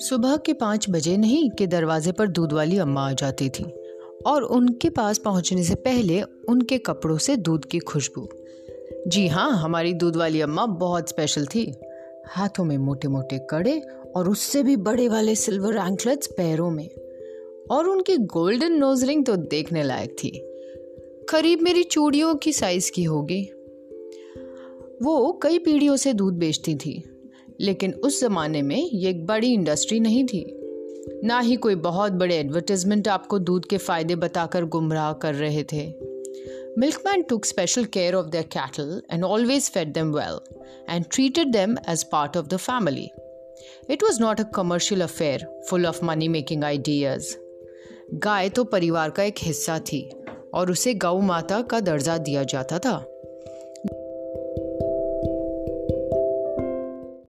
सुबह के पाँच बजे नहीं, कि दरवाजे पर दूध वाली अम्मा आ जाती थी और उनके पास पहुँचने से पहले उनके कपड़ों से दूध की खुशबू। जी हाँ हमारी दूध वाली अम्मा बहुत स्पेशल थी। हाथों में मोटे मोटे कड़े और उससे भी बड़े वाले सिल्वर एंकलेट्स पैरों में। और उनकी गोल्डन नोज़ रिंग तो देखने लायक थी। करीब मेरी चूड़ियों की साइज़ की होगी। वो कई पीढ़ियों से दूध बेचती थी। लेकिन उस ज़माने में ये एक बड़ी इंडस्ट्री नहीं थी। ना ही कोई बहुत बड़े एडवर्टीजमेंट आपको दूध के फ़ायदे बताकर गुमराह कर रहे थे। Milkman took special care of their cattle and always fed them well and treated them as part of the family it was not a commercial affair full of money making ideas गाय तो परिवार का एक हिस्सा थी और उसे गौ माता का दर्जा दिया जाता था।